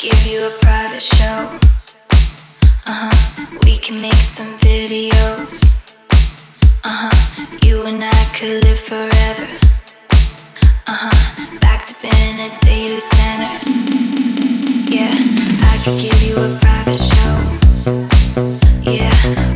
give you a private show. Uh huh. We can make some videos. Uh huh. You and I could live forever. Uh huh. Back to being a data center. Yeah, I could give you a private show. Yeah,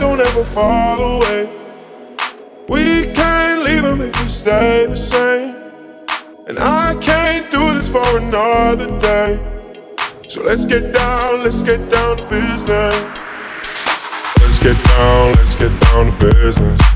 don't ever fall away. We can't leave them if we stay the same. And I can't do this for another day. So let's get down, let's get down to business. Let's get down, let's get down to business.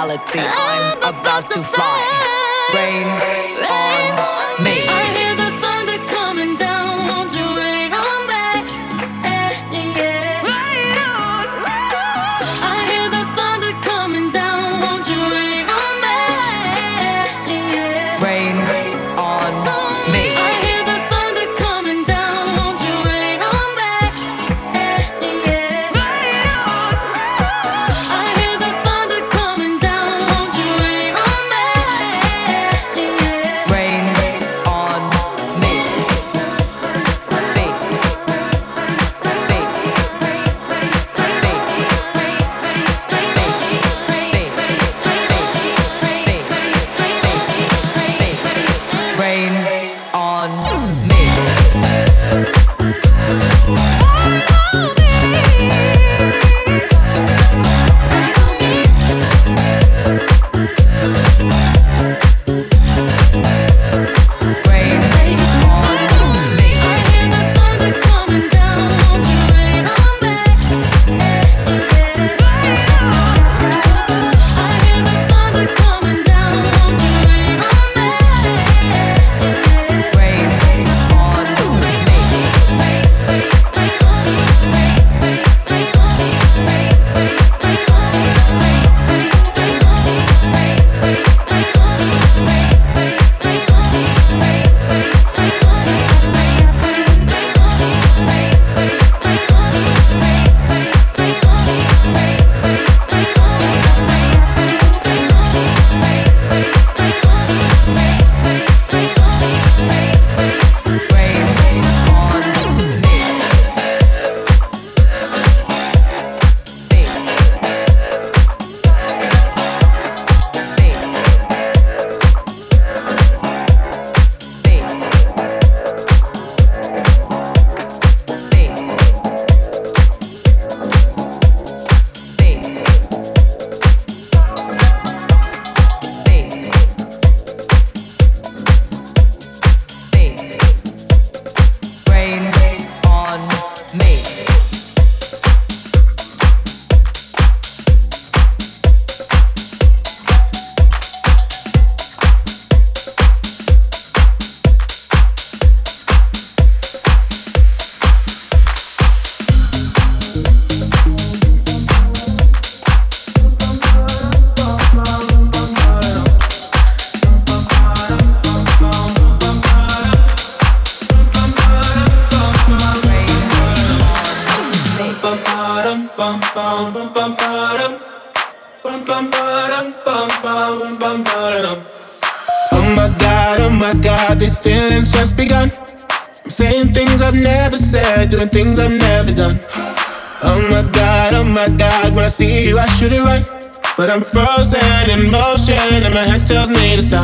Galaxy.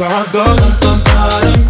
My heart goes.